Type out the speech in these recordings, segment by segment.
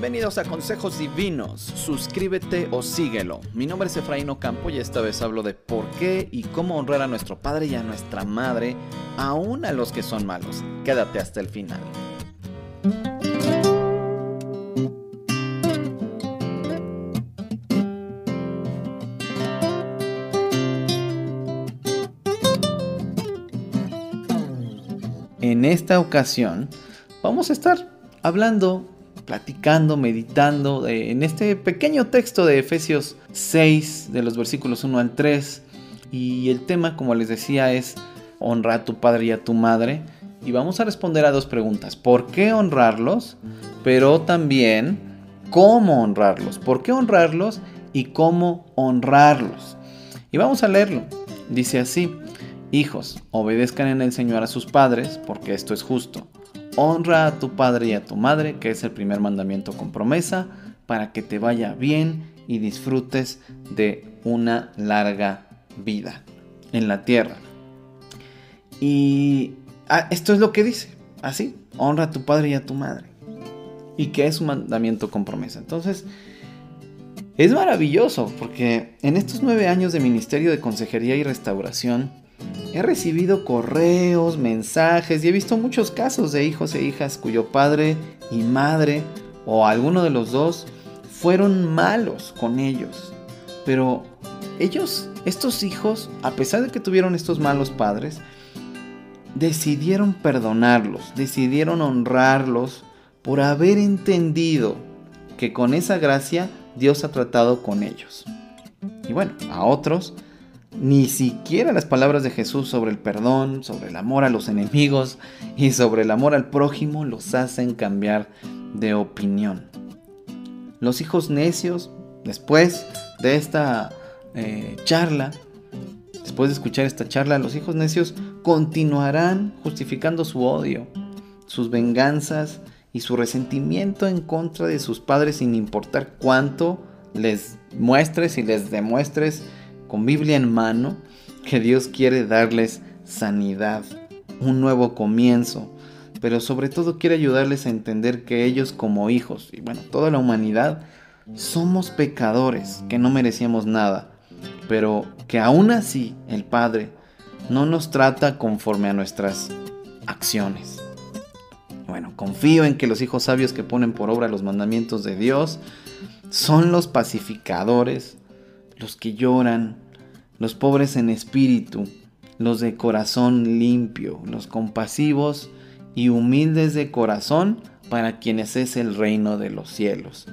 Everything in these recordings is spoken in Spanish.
Bienvenidos a Consejos Divinos. Suscríbete o síguelo. Mi nombre es Efraín Ocampo y esta vez hablo de por qué y cómo honrar a nuestro padre y a nuestra madre, aún a los que son malos. Quédate hasta el final. En esta ocasión vamos a estar hablando platicando, meditando en este pequeño texto de Efesios 6, de los versículos 1 al 3. Y el tema, como les decía, es honra a tu padre y a tu madre. Y vamos a responder a dos preguntas. ¿Por qué honrarlos? Pero también, ¿cómo honrarlos? ¿Por qué honrarlos? Y cómo honrarlos. Y vamos a leerlo. Dice así, hijos, obedezcan en el Señor a sus padres, porque esto es justo. Honra a tu padre y a tu madre, que es el primer mandamiento con promesa, para que te vaya bien y disfrutes de una larga vida en la tierra. Y ah, esto es lo que dice, así, honra a tu padre y a tu madre. Y que es un mandamiento con promesa. Entonces, es maravilloso porque en estos nueve años de Ministerio de Consejería y Restauración, He recibido correos, mensajes y he visto muchos casos de hijos e hijas cuyo padre y madre o alguno de los dos fueron malos con ellos. Pero ellos, estos hijos, a pesar de que tuvieron estos malos padres, decidieron perdonarlos, decidieron honrarlos por haber entendido que con esa gracia Dios ha tratado con ellos. Y bueno, a otros ni siquiera las palabras de Jesús sobre el perdón, sobre el amor a los enemigos y sobre el amor al prójimo los hacen cambiar de opinión. Los hijos necios, después de esta eh, charla, después de escuchar esta charla, los hijos necios continuarán justificando su odio, sus venganzas y su resentimiento en contra de sus padres sin importar cuánto les muestres y les demuestres con Biblia en mano, que Dios quiere darles sanidad, un nuevo comienzo, pero sobre todo quiere ayudarles a entender que ellos como hijos, y bueno, toda la humanidad, somos pecadores, que no merecíamos nada, pero que aún así el Padre no nos trata conforme a nuestras acciones. Bueno, confío en que los hijos sabios que ponen por obra los mandamientos de Dios son los pacificadores, los que lloran, los pobres en espíritu, los de corazón limpio, los compasivos y humildes de corazón, para quienes es el reino de los cielos.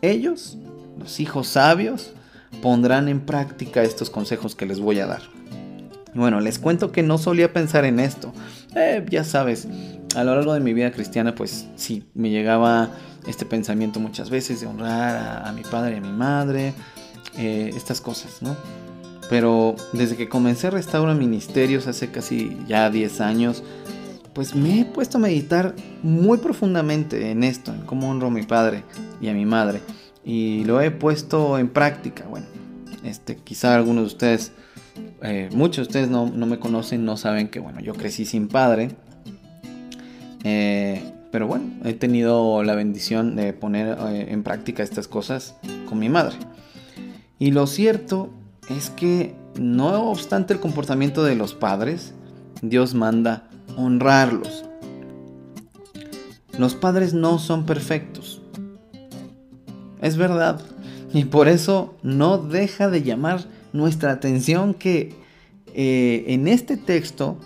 Ellos, los hijos sabios, pondrán en práctica estos consejos que les voy a dar. Bueno, les cuento que no solía pensar en esto. Eh, ya sabes, a lo largo de mi vida cristiana, pues sí, me llegaba este pensamiento muchas veces de honrar a mi padre y a mi madre, eh, estas cosas, ¿no? Pero desde que comencé a restaurar ministerios hace casi ya 10 años, pues me he puesto a meditar muy profundamente en esto, en cómo honro a mi padre y a mi madre. Y lo he puesto en práctica. Bueno, este, quizá algunos de ustedes, eh, muchos de ustedes no, me conocen, no saben que, bueno, yo crecí sin padre. Eh, pero bueno, he tenido la bendición de poner en práctica estas cosas con mi madre. Y lo cierto es que, no obstante el comportamiento de los padres, Dios manda honrarlos. Los padres no son perfectos. Es verdad. Y por eso no deja de llamar nuestra atención que eh, en este texto,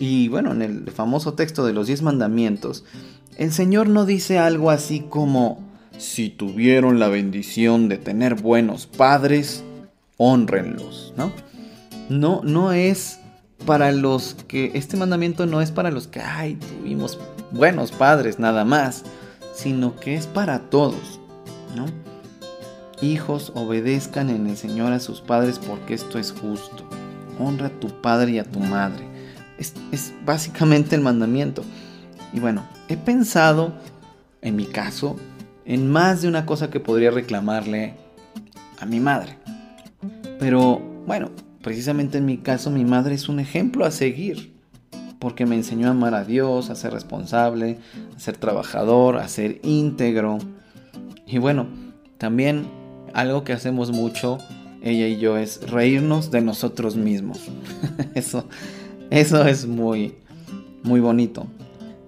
y bueno, en el famoso texto de los diez mandamientos, el Señor no dice algo así como, si tuvieron la bendición de tener buenos padres, honrenlos, ¿no? No, no es para los que, este mandamiento no es para los que, ay, tuvimos buenos padres nada más, sino que es para todos, ¿no? Hijos, obedezcan en el Señor a sus padres porque esto es justo. Honra a tu padre y a tu madre. Es, es básicamente el mandamiento. Y bueno, he pensado, en mi caso, en más de una cosa que podría reclamarle a mi madre. Pero bueno, precisamente en mi caso mi madre es un ejemplo a seguir, porque me enseñó a amar a Dios, a ser responsable, a ser trabajador, a ser íntegro. Y bueno, también algo que hacemos mucho, ella y yo, es reírnos de nosotros mismos. eso, eso es muy, muy bonito.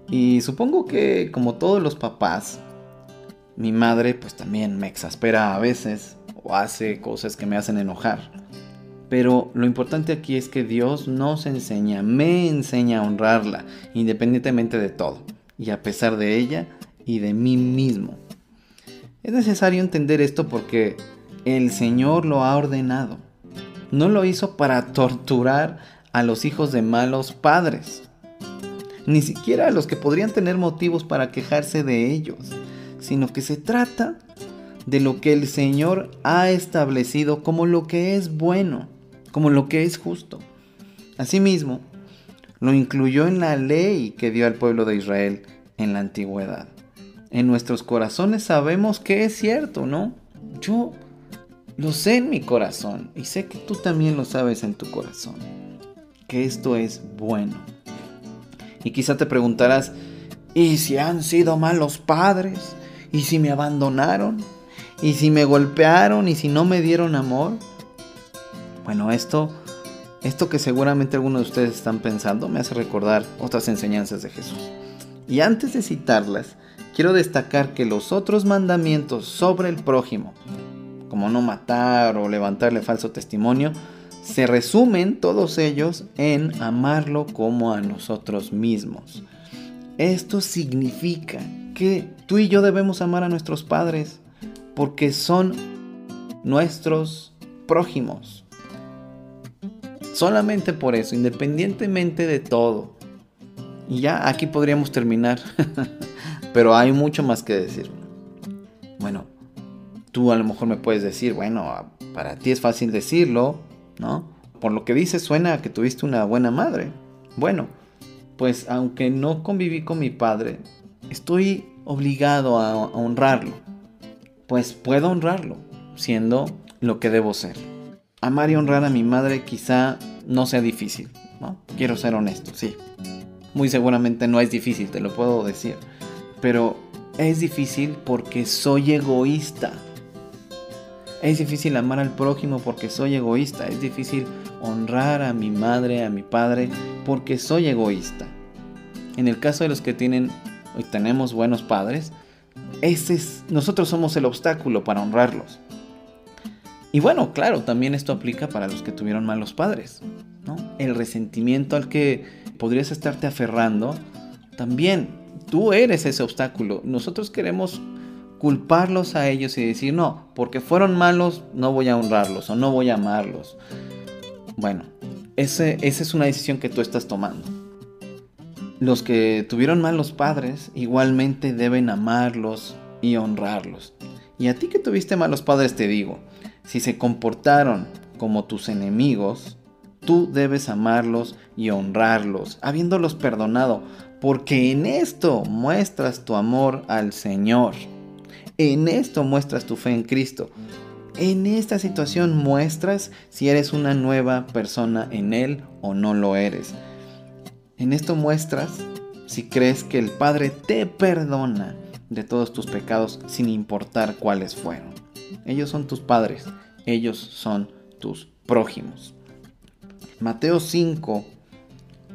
Y supongo que como todos los papás, mi madre pues también me exaspera a veces o hace cosas que me hacen enojar. Pero lo importante aquí es que Dios nos enseña, me enseña a honrarla, independientemente de todo, y a pesar de ella y de mí mismo. Es necesario entender esto porque el Señor lo ha ordenado. No lo hizo para torturar a los hijos de malos padres, ni siquiera a los que podrían tener motivos para quejarse de ellos, sino que se trata de lo que el Señor ha establecido como lo que es bueno, como lo que es justo. Asimismo, lo incluyó en la ley que dio al pueblo de Israel en la antigüedad. En nuestros corazones sabemos que es cierto, ¿no? Yo lo sé en mi corazón y sé que tú también lo sabes en tu corazón, que esto es bueno. Y quizá te preguntarás, ¿y si han sido malos padres? ¿Y si me abandonaron? ¿Y si me golpearon? ¿Y si no me dieron amor? Bueno, esto, esto que seguramente algunos de ustedes están pensando me hace recordar otras enseñanzas de Jesús. Y antes de citarlas, quiero destacar que los otros mandamientos sobre el prójimo, como no matar o levantarle falso testimonio, se resumen todos ellos en amarlo como a nosotros mismos. Esto significa que tú y yo debemos amar a nuestros padres porque son nuestros prójimos. Solamente por eso, independientemente de todo. Y ya aquí podríamos terminar, pero hay mucho más que decir. Bueno, tú a lo mejor me puedes decir, bueno, para ti es fácil decirlo, ¿no? Por lo que dices suena a que tuviste una buena madre. Bueno, pues aunque no conviví con mi padre, estoy obligado a, honrarlo. Pues puedo honrarlo, siendo lo que debo ser. Amar y honrar a mi madre quizá no sea difícil, ¿no? Quiero ser honesto, sí. Muy seguramente no es difícil, te lo puedo decir. Pero es difícil porque soy egoísta. Es difícil amar al prójimo porque soy egoísta. Es difícil honrar a mi madre, a mi padre, porque soy egoísta. En el caso de los que tienen y tenemos buenos padres, ese es, nosotros somos el obstáculo para honrarlos. Y bueno, claro, también esto aplica para los que tuvieron malos padres. ¿no? El resentimiento al que podrías estarte aferrando, también tú eres ese obstáculo. Nosotros queremos culparlos a ellos y decir, no, porque fueron malos, no voy a honrarlos o no voy a amarlos. Bueno, ese, esa es una decisión que tú estás tomando. Los que tuvieron malos padres igualmente deben amarlos y honrarlos. Y a ti que tuviste malos padres te digo, si se comportaron como tus enemigos, tú debes amarlos y honrarlos, habiéndolos perdonado, porque en esto muestras tu amor al Señor. En esto muestras tu fe en Cristo. En esta situación muestras si eres una nueva persona en Él o no lo eres. En esto muestras si crees que el Padre te perdona de todos tus pecados sin importar cuáles fueron. Ellos son tus padres, ellos son tus prójimos. Mateo 5,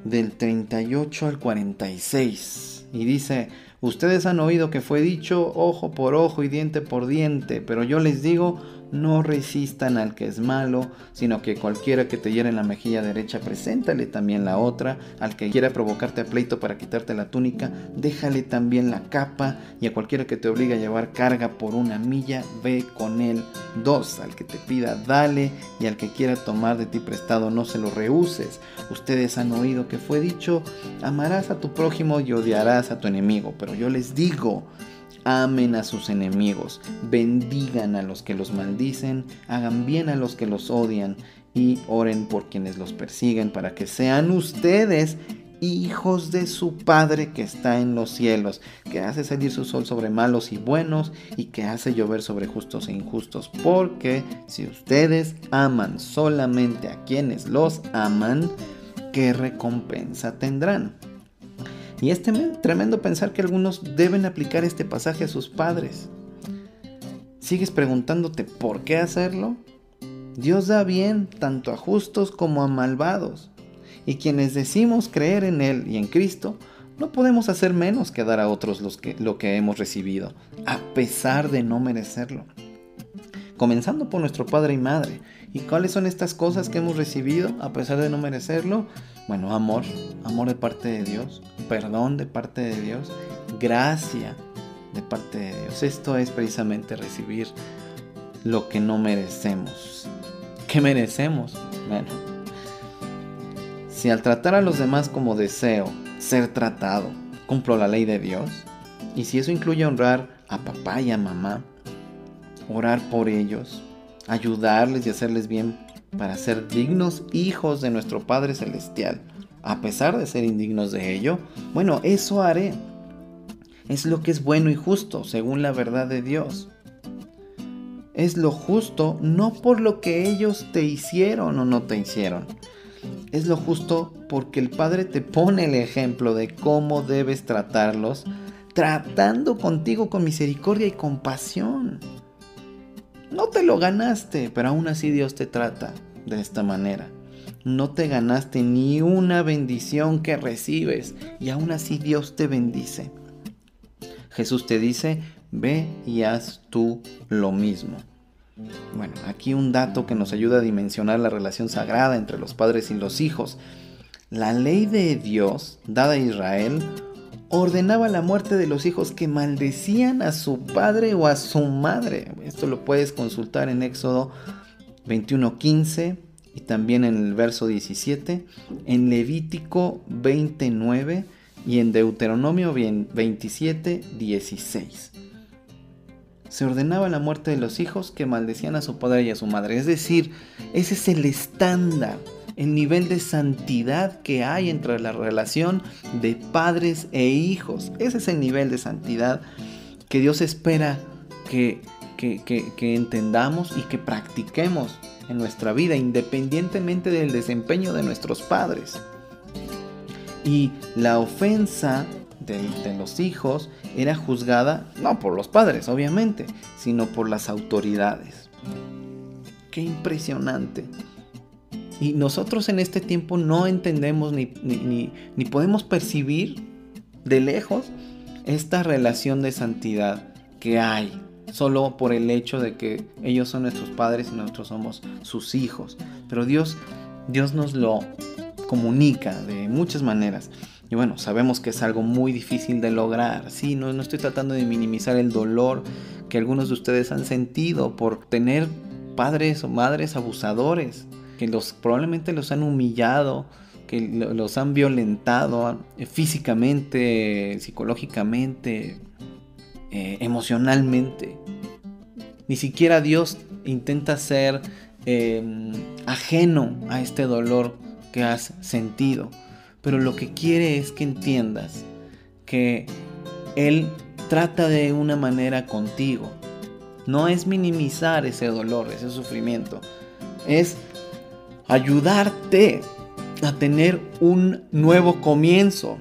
del 38 al 46, y dice, Ustedes han oído que fue dicho ojo por ojo y diente por diente, pero yo les digo, no resistan al que es malo, sino que cualquiera que te hiera en la mejilla derecha, preséntale también la otra, al que quiera provocarte a pleito para quitarte la túnica, déjale también la capa, y a cualquiera que te obligue a llevar carga por una milla, ve con él dos, al que te pida, dale, y al que quiera tomar de ti prestado, no se lo rehuses. Ustedes han oído que fue dicho, amarás a tu prójimo y odiarás a tu enemigo, pero yo les digo, amen a sus enemigos, bendigan a los que los maldicen, hagan bien a los que los odian y oren por quienes los persiguen para que sean ustedes hijos de su Padre que está en los cielos, que hace salir su sol sobre malos y buenos y que hace llover sobre justos e injustos, porque si ustedes aman solamente a quienes los aman, ¿qué recompensa tendrán? Y es tremendo pensar que algunos deben aplicar este pasaje a sus padres. sigues preguntándote por qué hacerlo, Dios da bien tanto a justos como a malvados. Y quienes decimos creer en Él y en Cristo, no podemos hacer menos que dar a otros lo que hemos recibido, a pesar de no merecerlo. Comenzando por nuestro Padre y Madre. ¿Y cuáles son estas cosas que hemos recibido a pesar de no merecerlo? Bueno, amor, amor de parte de Dios, perdón de parte de Dios, gracia de parte de Dios. Esto es precisamente recibir lo que no merecemos. ¿Qué merecemos? Bueno, si al tratar a los demás como deseo ser tratado, cumplo la ley de Dios, y si eso incluye honrar a papá y a mamá, orar por ellos, ayudarles y hacerles bien para ser dignos hijos de nuestro Padre Celestial, a pesar de ser indignos de ello, bueno, eso haré. Es lo que es bueno y justo, según la verdad de Dios es lo justo no por lo que ellos te hicieron o no te hicieron. Es lo justo porque el Padre te pone el ejemplo de cómo debes tratarlos, tratando contigo con misericordia y compasión. No te lo ganaste, pero aún así Dios te trata de esta manera. No te ganaste ni una bendición que recibes y aún así Dios te bendice. Jesús te dice, Ve y haz tú lo mismo. Bueno, aquí un dato que nos ayuda a dimensionar la relación sagrada entre los padres y los hijos. La ley de Dios, dada a Israel, ordenaba la muerte de los hijos que maldecían a su padre o a su madre. Esto lo puedes consultar en Éxodo 21:15 y también en el verso 17, en Levítico 29 y en Deuteronomio 27:16 se ordenaba la muerte de los hijos que maldecían a su padre y a su madre. Es decir, ese es el estándar, el nivel de santidad que hay entre la relación de padres e hijos. Ese es el nivel de santidad que Dios espera que, entendamos y que practiquemos en nuestra vida, independientemente del desempeño de nuestros padres. Y la ofensa de, los hijos era juzgada no por los padres, obviamente, sino por las autoridades. Qué impresionante. Y nosotros en este tiempo no entendemos ni, ni, podemos percibir de lejos esta relación de santidad que hay solo por el hecho de que ellos son nuestros padres y nosotros somos sus hijos. Pero Dios, Dios nos lo comunica de muchas maneras. Y bueno, sabemos que es algo muy difícil de lograr. Sí, no, no estoy tratando de minimizar el dolor que algunos de ustedes han sentido por tener padres o madres abusadores, que los, probablemente los han humillado, que los han violentado eh, físicamente, psicológicamente, eh, emocionalmente. Ni siquiera Dios intenta ser em, ajeno a este dolor que has sentido pero lo que quiere es que entiendas que Él trata de una manera contigo. No es minimizar ese dolor, ese sufrimiento. Es ayudarte a tener un nuevo comienzo.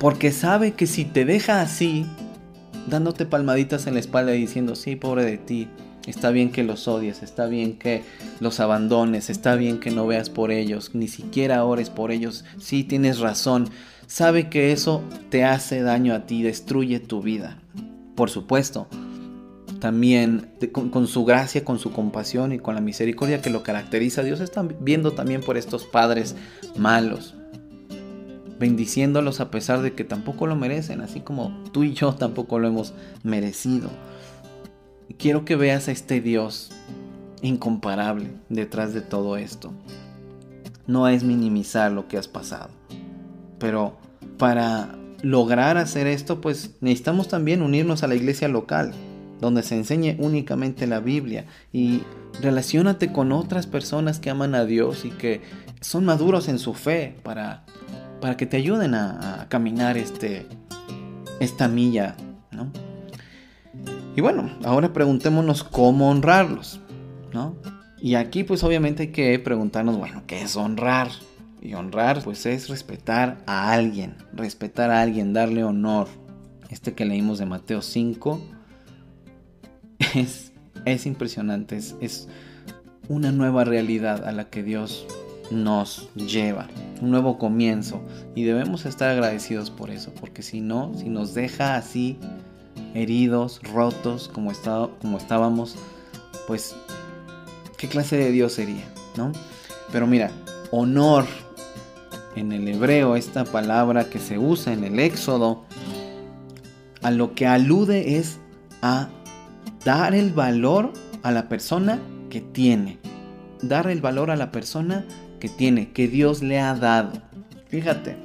Porque sabe que si te deja así, dándote palmaditas en la espalda y diciendo, sí, pobre de ti, Está bien que los odies, está bien que los abandones, está bien que no veas por ellos, ni siquiera ores por ellos. Sí, tienes razón. Sabe que eso te hace daño a ti, destruye tu vida. Por supuesto, también con, su gracia, con su compasión y con la misericordia que lo caracteriza, Dios está viendo también por estos padres malos, bendiciéndolos a pesar de que tampoco lo merecen, así como tú y yo tampoco lo hemos merecido quiero que veas a este Dios incomparable detrás de todo esto. No es minimizar lo que has pasado, pero para lograr hacer esto, pues necesitamos también unirnos a la iglesia local, donde se enseñe únicamente la Biblia y relacionate con otras personas que aman a Dios y que son maduros en su fe para, para que te ayuden a, caminar este, esta milla, ¿no? Y bueno, ahora preguntémonos cómo honrarlos, ¿no? Y aquí pues obviamente hay que preguntarnos, bueno, ¿qué es honrar? Y honrar pues es respetar a alguien, respetar a alguien, darle honor. Este que leímos de Mateo 5 es, es impresionante, es, es una nueva realidad a la que Dios nos lleva, un nuevo comienzo. Y debemos estar agradecidos por eso, porque si no, si nos deja así, heridos, rotos, como, como estábamos, pues, ¿qué clase de Dios sería? ¿No? Pero mira, honor en el hebreo, esta palabra que se usa en el Éxodo, a lo que alude es a dar el valor a la persona que tiene. Dar el valor a la persona que tiene, que Dios le ha dado. Fíjate,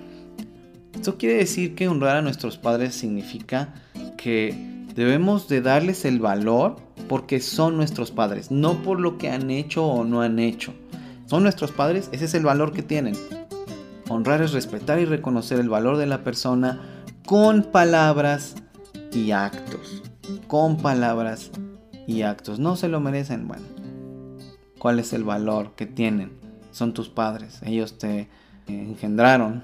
esto quiere decir que honrar a nuestros padres significa que debemos de darles el valor porque son nuestros padres, no por lo que han hecho o no han hecho. Son nuestros padres, ese es el valor que tienen. Honrar es respetar y reconocer el valor de la persona con palabras y actos. Con palabras y actos. No se lo merecen. Bueno, ¿cuál es el valor que tienen? Son tus padres. Ellos te engendraron.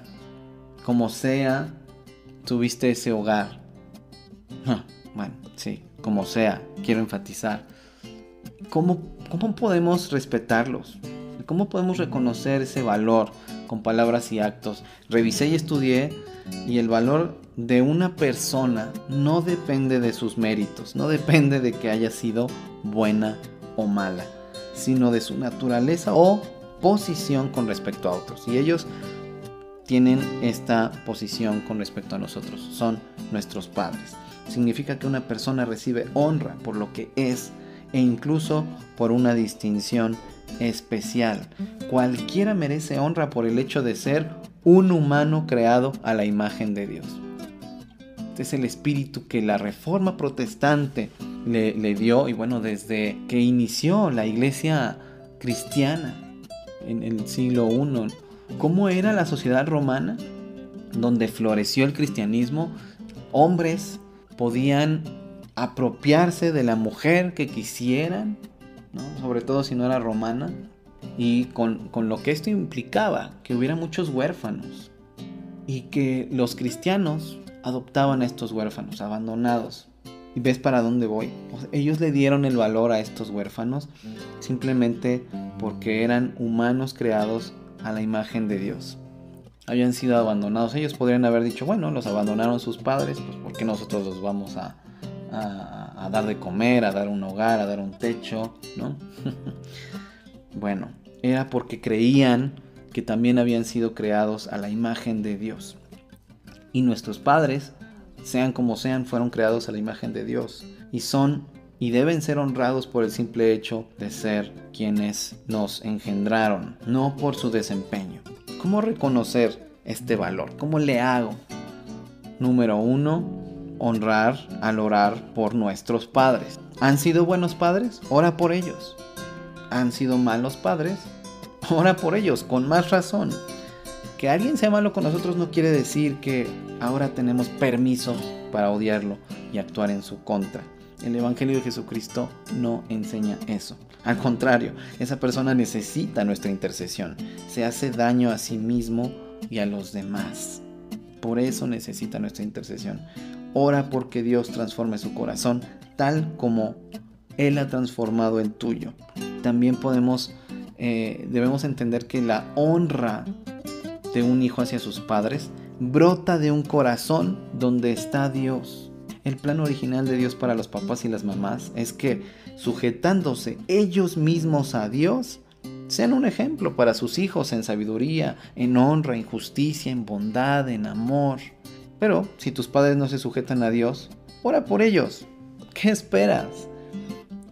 Como sea, tuviste ese hogar. Bueno, sí, como sea, quiero enfatizar. ¿Cómo, cómo podemos respetarlos? ¿Cómo podemos reconocer ese valor con palabras y actos? Revisé y estudié y el valor de una persona no depende de sus méritos, no depende de que haya sido buena o mala, sino de su naturaleza o posición con respecto a otros. Y ellos tienen esta posición con respecto a nosotros, son nuestros padres. Significa que una persona recibe honra por lo que es e incluso por una distinción especial. Cualquiera merece honra por el hecho de ser un humano creado a la imagen de Dios. Este es el espíritu que la reforma protestante le, dio y bueno, desde que inició la iglesia cristiana en el siglo I, ¿cómo era la sociedad romana? Donde floreció el cristianismo, hombres podían apropiarse de la mujer que quisieran, sobre todo si no era romana, y con, lo que esto implicaba, que hubiera muchos huérfanos, y que los cristianos adoptaban a estos huérfanos abandonados. ¿Y ves para dónde voy? ellos le dieron el valor a estos huérfanos simplemente porque eran humanos creados a la imagen de Dios. Habían sido abandonados. Ellos podrían haber dicho, bueno, los abandonaron sus padres, pues ¿por qué nosotros los vamos a, a, dar de comer, a dar un hogar, a dar un techo, ¿no? bueno, era porque creían que también habían sido creados a la imagen de Dios. Y nuestros padres, sean como sean, fueron creados a la imagen de Dios. Y son y deben ser honrados por el simple hecho de ser quienes nos engendraron, no por su desempeño. ¿Cómo reconocer este valor? ¿Cómo le hago? Número uno, honrar al orar por nuestros padres. ¿Han sido buenos padres? Ora por ellos. ¿Han sido malos padres? Ora por ellos, con más razón. Que alguien sea malo con nosotros no quiere decir que ahora tenemos permiso para odiarlo y actuar en su contra. El Evangelio de Jesucristo no enseña eso. Al contrario, esa persona necesita nuestra intercesión. Se hace daño a sí mismo y a los demás. Por eso necesita nuestra intercesión. Ora porque Dios transforme su corazón tal como Él ha transformado el tuyo. También podemos, eh, debemos entender que la honra de un hijo hacia sus padres brota de un corazón donde está Dios. El plan original de Dios para los papás y las mamás es que, sujetándose ellos mismos a Dios, sean un ejemplo para sus hijos en sabiduría, en honra, en justicia, en bondad, en amor. Pero si tus padres no se sujetan a Dios, ora por ellos. ¿Qué esperas?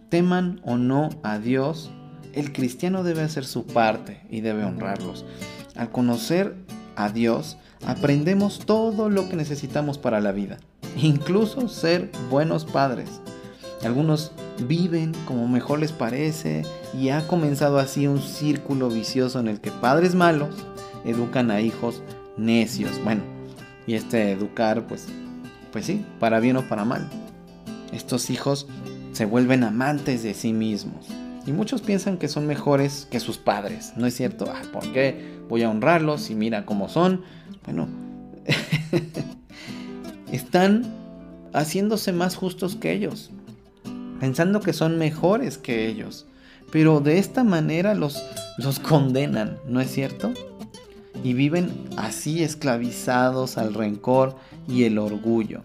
Teman o no a Dios, el cristiano debe hacer su parte y debe honrarlos. Al conocer a Dios, aprendemos todo lo que necesitamos para la vida, incluso ser buenos padres. Algunos viven como mejor les parece y ha comenzado así un círculo vicioso en el que padres malos educan a hijos necios. Bueno, y este educar, pues, pues sí, para bien o para mal. Estos hijos se vuelven amantes de sí mismos. Y muchos piensan que son mejores que sus padres. No es cierto. Ah, ¿Por qué voy a honrarlos y mira cómo son? Bueno, están haciéndose más justos que ellos. pensando que son mejores que ellos. Pero de esta manera los, los condenan, ¿no es cierto? Y viven así esclavizados al rencor y el orgullo.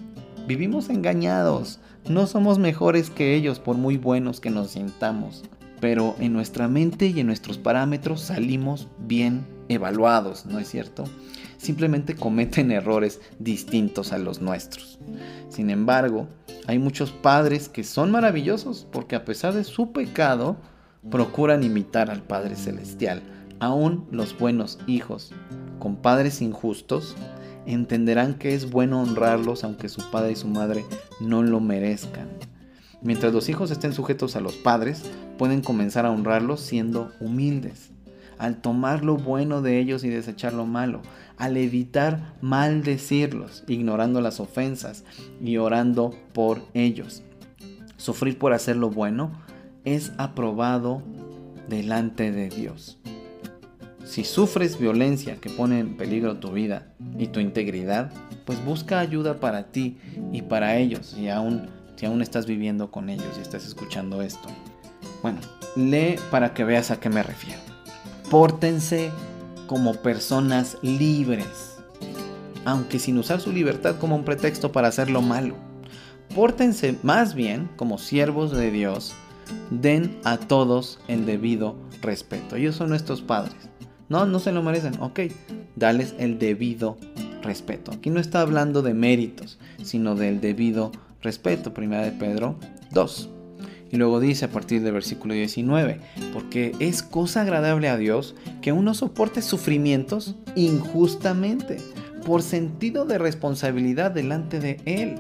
Vivimos engañados, no somos mejores que ellos por muy buenos que nos sintamos, pero en nuestra mente y en nuestros parámetros salimos bien evaluados, ¿no es cierto? Simplemente cometen errores distintos a los nuestros. Sin embargo, hay muchos padres que son maravillosos porque a pesar de su pecado, procuran imitar al Padre Celestial. Aún los buenos hijos con padres injustos entenderán que es bueno honrarlos aunque su padre y su madre no lo merezcan. Mientras los hijos estén sujetos a los padres, pueden comenzar a honrarlos siendo humildes, al tomar lo bueno de ellos y desechar lo malo, al evitar maldecirlos, ignorando las ofensas y orando por ellos. Sufrir por hacer lo bueno es aprobado delante de Dios. Si sufres violencia que pone en peligro tu vida y tu integridad, pues busca ayuda para ti y para ellos, y aún, si aún estás viviendo con ellos y estás escuchando esto. Bueno, lee para que veas a qué me refiero. Pórtense como personas libres, aunque sin usar su libertad como un pretexto para hacer lo malo. Pórtense más bien como siervos de Dios, den a todos el debido respeto. Ellos son nuestros padres. No, no se lo merecen. Ok, dales el debido respeto. Aquí no está hablando de méritos, sino del debido respeto. Primera de Pedro 2. Y luego dice a partir del versículo 19, porque es cosa agradable a Dios que uno soporte sufrimientos injustamente, por sentido de responsabilidad delante de Él.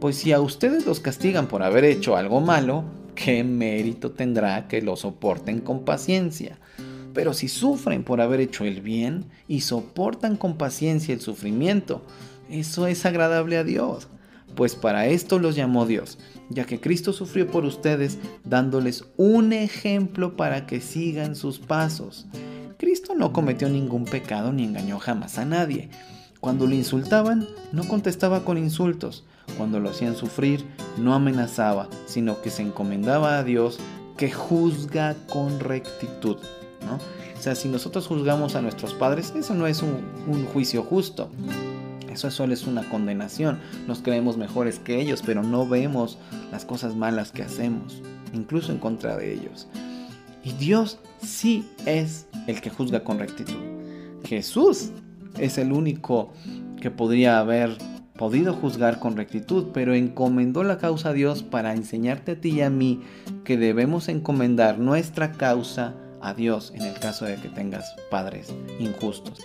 Pues si a ustedes los castigan por haber hecho algo malo, ¿qué mérito tendrá que lo soporten con paciencia? Pero si sufren por haber hecho el bien y soportan con paciencia el sufrimiento, eso es agradable a Dios. Pues para esto los llamó Dios, ya que Cristo sufrió por ustedes dándoles un ejemplo para que sigan sus pasos. Cristo no cometió ningún pecado ni engañó jamás a nadie. Cuando le insultaban, no contestaba con insultos. Cuando lo hacían sufrir, no amenazaba, sino que se encomendaba a Dios que juzga con rectitud. O sea, si nosotros juzgamos a nuestros padres, eso no es un, juicio justo. Eso solo es una condenación. Nos creemos mejores que ellos, pero no vemos las cosas malas que hacemos, incluso en contra de ellos. Y Dios sí es el que juzga con rectitud. Jesús es el único que podría haber podido juzgar con rectitud, pero encomendó la causa a Dios para enseñarte a ti y a mí que debemos encomendar nuestra causa a Dios en el caso de que tengas padres injustos,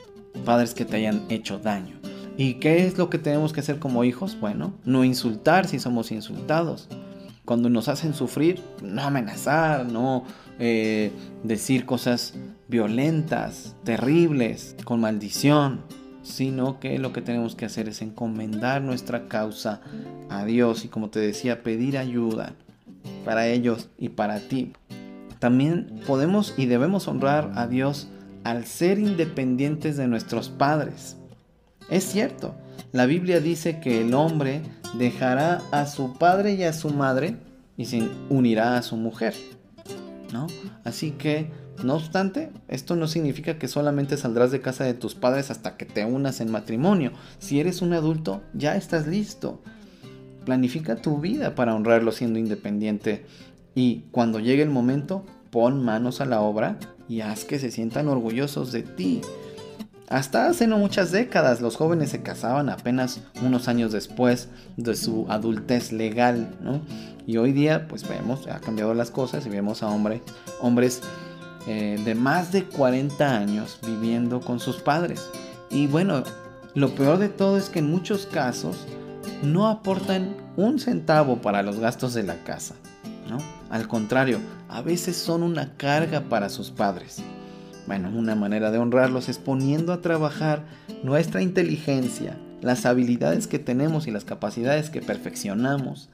padres que te hayan hecho daño. ¿Y qué es lo que tenemos que hacer como hijos? Bueno, no insultar si somos insultados. Cuando nos hacen sufrir, no amenazar, no eh, decir cosas violentas, terribles, con maldición, sino que lo que tenemos que hacer es encomendar nuestra causa a Dios y como te decía, pedir ayuda para ellos y para ti. También podemos y debemos honrar a Dios al ser independientes de nuestros padres. Es cierto, la Biblia dice que el hombre dejará a su padre y a su madre y se unirá a su mujer. ¿no? Así que, no obstante, esto no significa que solamente saldrás de casa de tus padres hasta que te unas en matrimonio. Si eres un adulto, ya estás listo. Planifica tu vida para honrarlo siendo independiente y cuando llegue el momento, pon manos a la obra y haz que se sientan orgullosos de ti. Hasta hace no muchas décadas los jóvenes se casaban apenas unos años después de su adultez legal, ¿no? Y hoy día pues vemos, ha cambiado las cosas y vemos a hombre, hombres eh, de más de 40 años viviendo con sus padres. Y bueno, lo peor de todo es que en muchos casos no aportan un centavo para los gastos de la casa. Al contrario, a veces son una carga para sus padres. Bueno, una manera de honrarlos es poniendo a trabajar nuestra inteligencia, las habilidades que tenemos y las capacidades que perfeccionamos,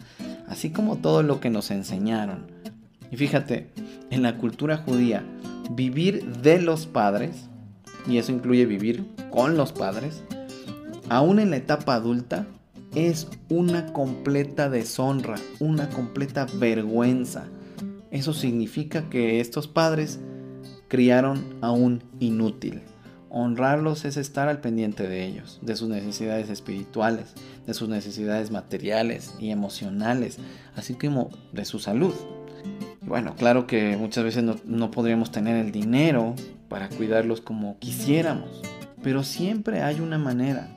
así como todo lo que nos enseñaron. Y fíjate, en la cultura judía, vivir de los padres, y eso incluye vivir con los padres, aún en la etapa adulta, es una completa deshonra, una completa vergüenza. Eso significa que estos padres criaron a un inútil. Honrarlos es estar al pendiente de ellos, de sus necesidades espirituales, de sus necesidades materiales y emocionales, así como de su salud. Bueno, claro que muchas veces no, podríamos tener el dinero para cuidarlos como quisiéramos, pero siempre hay una manera.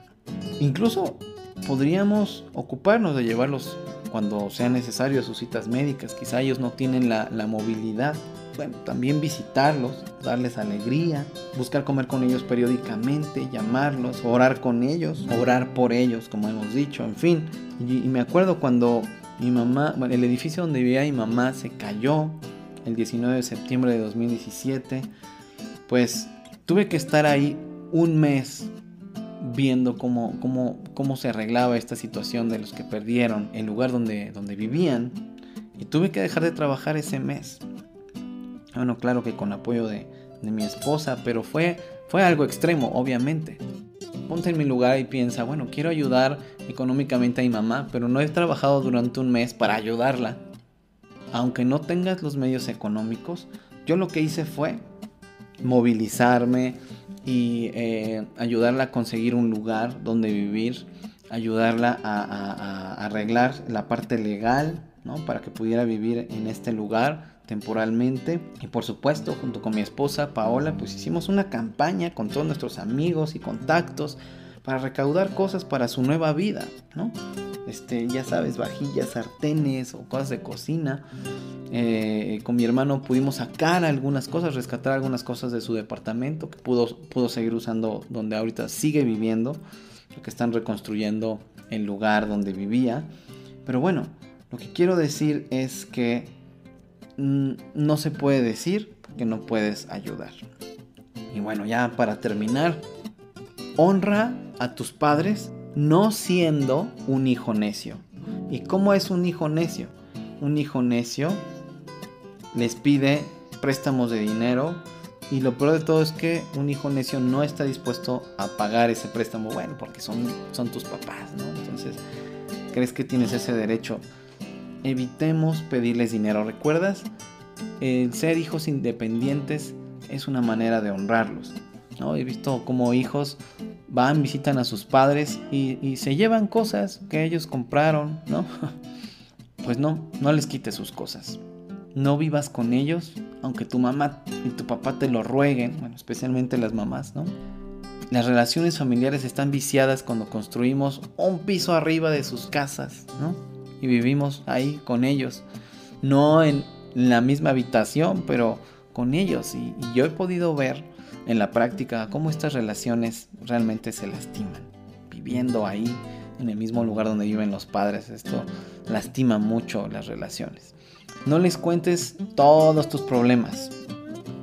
Incluso podríamos ocuparnos de llevarlos cuando sea necesario a sus citas médicas. Quizá ellos no tienen la, la movilidad bueno, también visitarlos, darles alegría, buscar comer con ellos periódicamente, llamarlos, orar con ellos, orar por ellos, como hemos dicho, en fin. Y, me acuerdo cuando mi mamá, bueno, el edificio donde vivía mi mamá se cayó el 19 de septiembre de 2017, pues tuve que estar ahí un mes viendo cómo, cómo, cómo se arreglaba esta situación de los que perdieron el lugar donde, donde vivían. Y tuve que dejar de trabajar ese mes. Bueno, claro que con apoyo de, mi esposa, pero fue, fue algo extremo, obviamente. Ponte en mi lugar y piensa, bueno, quiero ayudar económicamente a mi mamá, pero no he trabajado durante un mes para ayudarla. Aunque no tengas los medios económicos, yo lo que hice fue movilizarme y eh, ayudarla a conseguir un lugar donde vivir, ayudarla a, a arreglar la parte legal, ¿no? Para que pudiera vivir en este lugar temporalmente. Y por supuesto, junto con mi esposa Paola, pues hicimos una campaña con todos nuestros amigos y contactos para recaudar cosas para su nueva vida, ¿no? Este, ya sabes, vajillas, sartenes o cosas de cocina. Eh, con mi hermano pudimos sacar algunas cosas, rescatar algunas cosas de su departamento que pudo, pudo seguir usando donde ahorita sigue viviendo, que están reconstruyendo el lugar donde vivía. Pero bueno, lo que quiero decir es que no se puede decir que no puedes ayudar. Y bueno, ya para terminar, honra a tus padres no siendo un hijo necio. ¿Y cómo es un hijo necio? Un hijo necio les pide préstamos de dinero y lo peor de todo es que un hijo necio no está dispuesto a pagar ese préstamo, bueno, porque son, son tus papás, ¿no? Entonces, ¿crees que tienes ese derecho? evitemos pedirles dinero. ¿Recuerdas? El ser hijos independientes es una manera de honrarlos. ¿No? He visto como hijos van, visitan a sus padres y, se llevan cosas que ellos compraron, ¿no? Pues no, no les quites sus cosas. No vivas con ellos, aunque tu mamá y tu papá te lo rueguen, bueno, especialmente las mamás, ¿no? Las relaciones familiares están viciadas cuando construimos un piso arriba de sus casas, ¿no? y vivimos ahí con ellos. No en la misma habitación, pero con ellos. Y, yo he podido ver en la práctica cómo estas relaciones realmente se lastiman. Viviendo ahí en el mismo lugar donde viven los padres, esto lastima mucho las relaciones. No les cuentes todos tus problemas.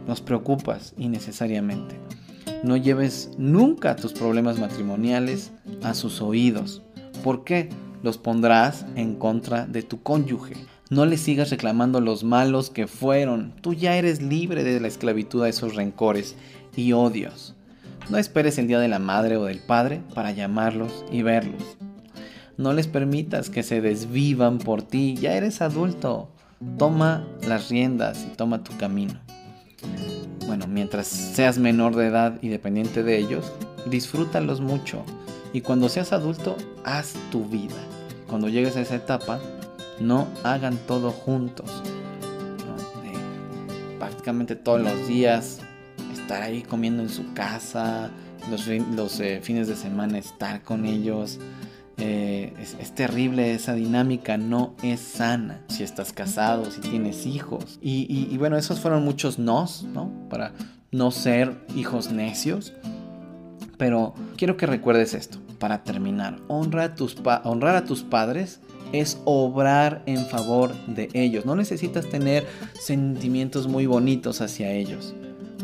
Los preocupas innecesariamente. No lleves nunca tus problemas matrimoniales a sus oídos. ¿Por qué? los pondrás en contra de tu cónyuge. No le sigas reclamando los malos que fueron. Tú ya eres libre de la esclavitud a esos rencores y odios. No esperes el día de la madre o del padre para llamarlos y verlos. No les permitas que se desvivan por ti. Ya eres adulto. Toma las riendas y toma tu camino. Bueno, mientras seas menor de edad y dependiente de ellos, disfrútalos mucho. Y cuando seas adulto, haz tu vida cuando llegues a esa etapa, no hagan todo juntos. prácticamente todos los días estar ahí comiendo en su casa, los, eh, fines de semana estar con ellos. Eh, es, terrible esa dinámica, no es sana. Si estás casado, si tienes hijos. Y, y bueno, esos fueron muchos nos, ¿no? Para no ser hijos necios. Pero quiero que recuerdes esto para terminar. Honra tus honrar a tus padres es obrar en favor de ellos. No necesitas tener sentimientos muy bonitos hacia ellos.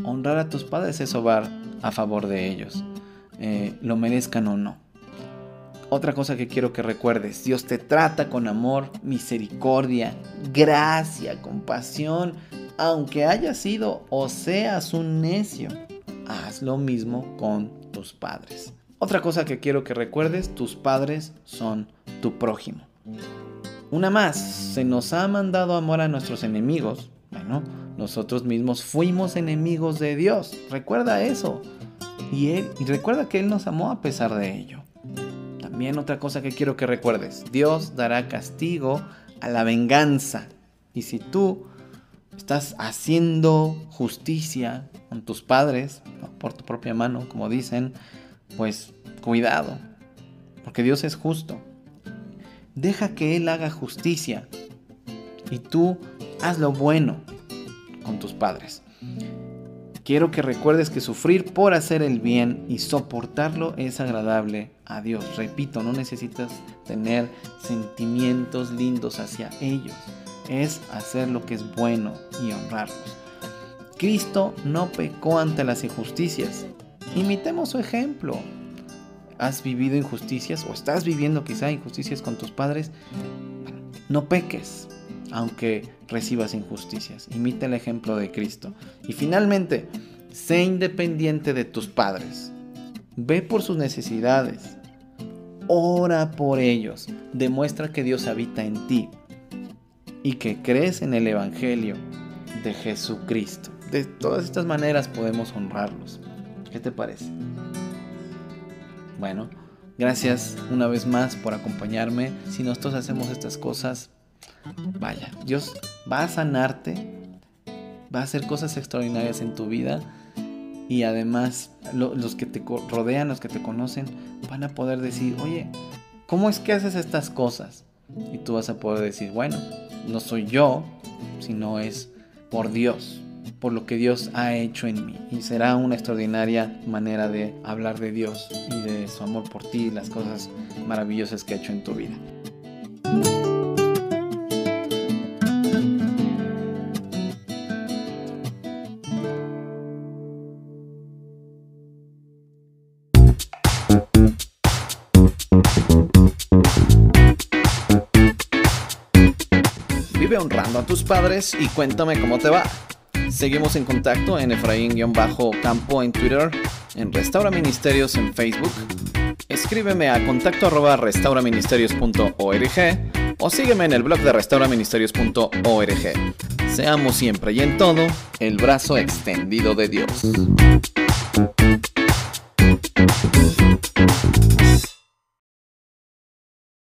Honrar a tus padres es obrar a favor de ellos, eh, lo merezcan o no. Otra cosa que quiero que recuerdes, Dios te trata con amor, misericordia, gracia, compasión, aunque hayas sido o seas un necio. Haz lo mismo con tus padres. Otra cosa que quiero que recuerdes, tus padres son tu prójimo. Una más, se nos ha mandado amor a nuestros enemigos. Bueno, nosotros mismos fuimos enemigos de Dios. Recuerda eso. Y, él, recuerda que Él nos amó a pesar de ello. También otra cosa que quiero que recuerdes. Dios dará castigo a la venganza. Y si tú estás haciendo justicia con tus padres, por tu propia mano, como dicen, pues cuidado, porque Dios es justo. Deja que Él haga justicia y tú haz lo bueno con tus padres. Quiero que recuerdes que sufrir por hacer el bien y soportarlo es agradable a Dios. Repito, no necesitas tener sentimientos lindos hacia ellos. Es hacer lo que es bueno y honrarlos. Cristo no pecó ante las injusticias. Imitemos su ejemplo. ¿Has vivido injusticias o estás viviendo quizá injusticias con tus padres? No peques, aunque recibas injusticias. Imita el ejemplo de Cristo. Y finalmente, sé independiente de tus padres. Ve por sus necesidades. Ora por ellos. Demuestra que Dios habita en ti y que crees en el Evangelio de Jesucristo. De todas estas maneras podemos honrarlos. ¿Qué te parece? Bueno, gracias una vez más por acompañarme. Si nosotros hacemos estas cosas, vaya, Dios va a sanarte, va a hacer cosas extraordinarias en tu vida y además los que te rodean, los que te conocen, van a poder decir, oye, ¿cómo es que haces estas cosas? Y tú vas a poder decir, bueno, no soy yo, sino es por Dios, por lo que Dios ha hecho en mí. Y será una extraordinaria manera de hablar de Dios y de su amor por ti y las cosas maravillosas que ha hecho en tu vida. A tus padres y cuéntame cómo te va. Seguimos en contacto en Efraín-Campo en Twitter, en Restaura Ministerios en Facebook. Escríbeme a contacto arroba restauraministerios.org o sígueme en el blog de restauraministerios.org. Seamos siempre y en todo el brazo extendido de Dios.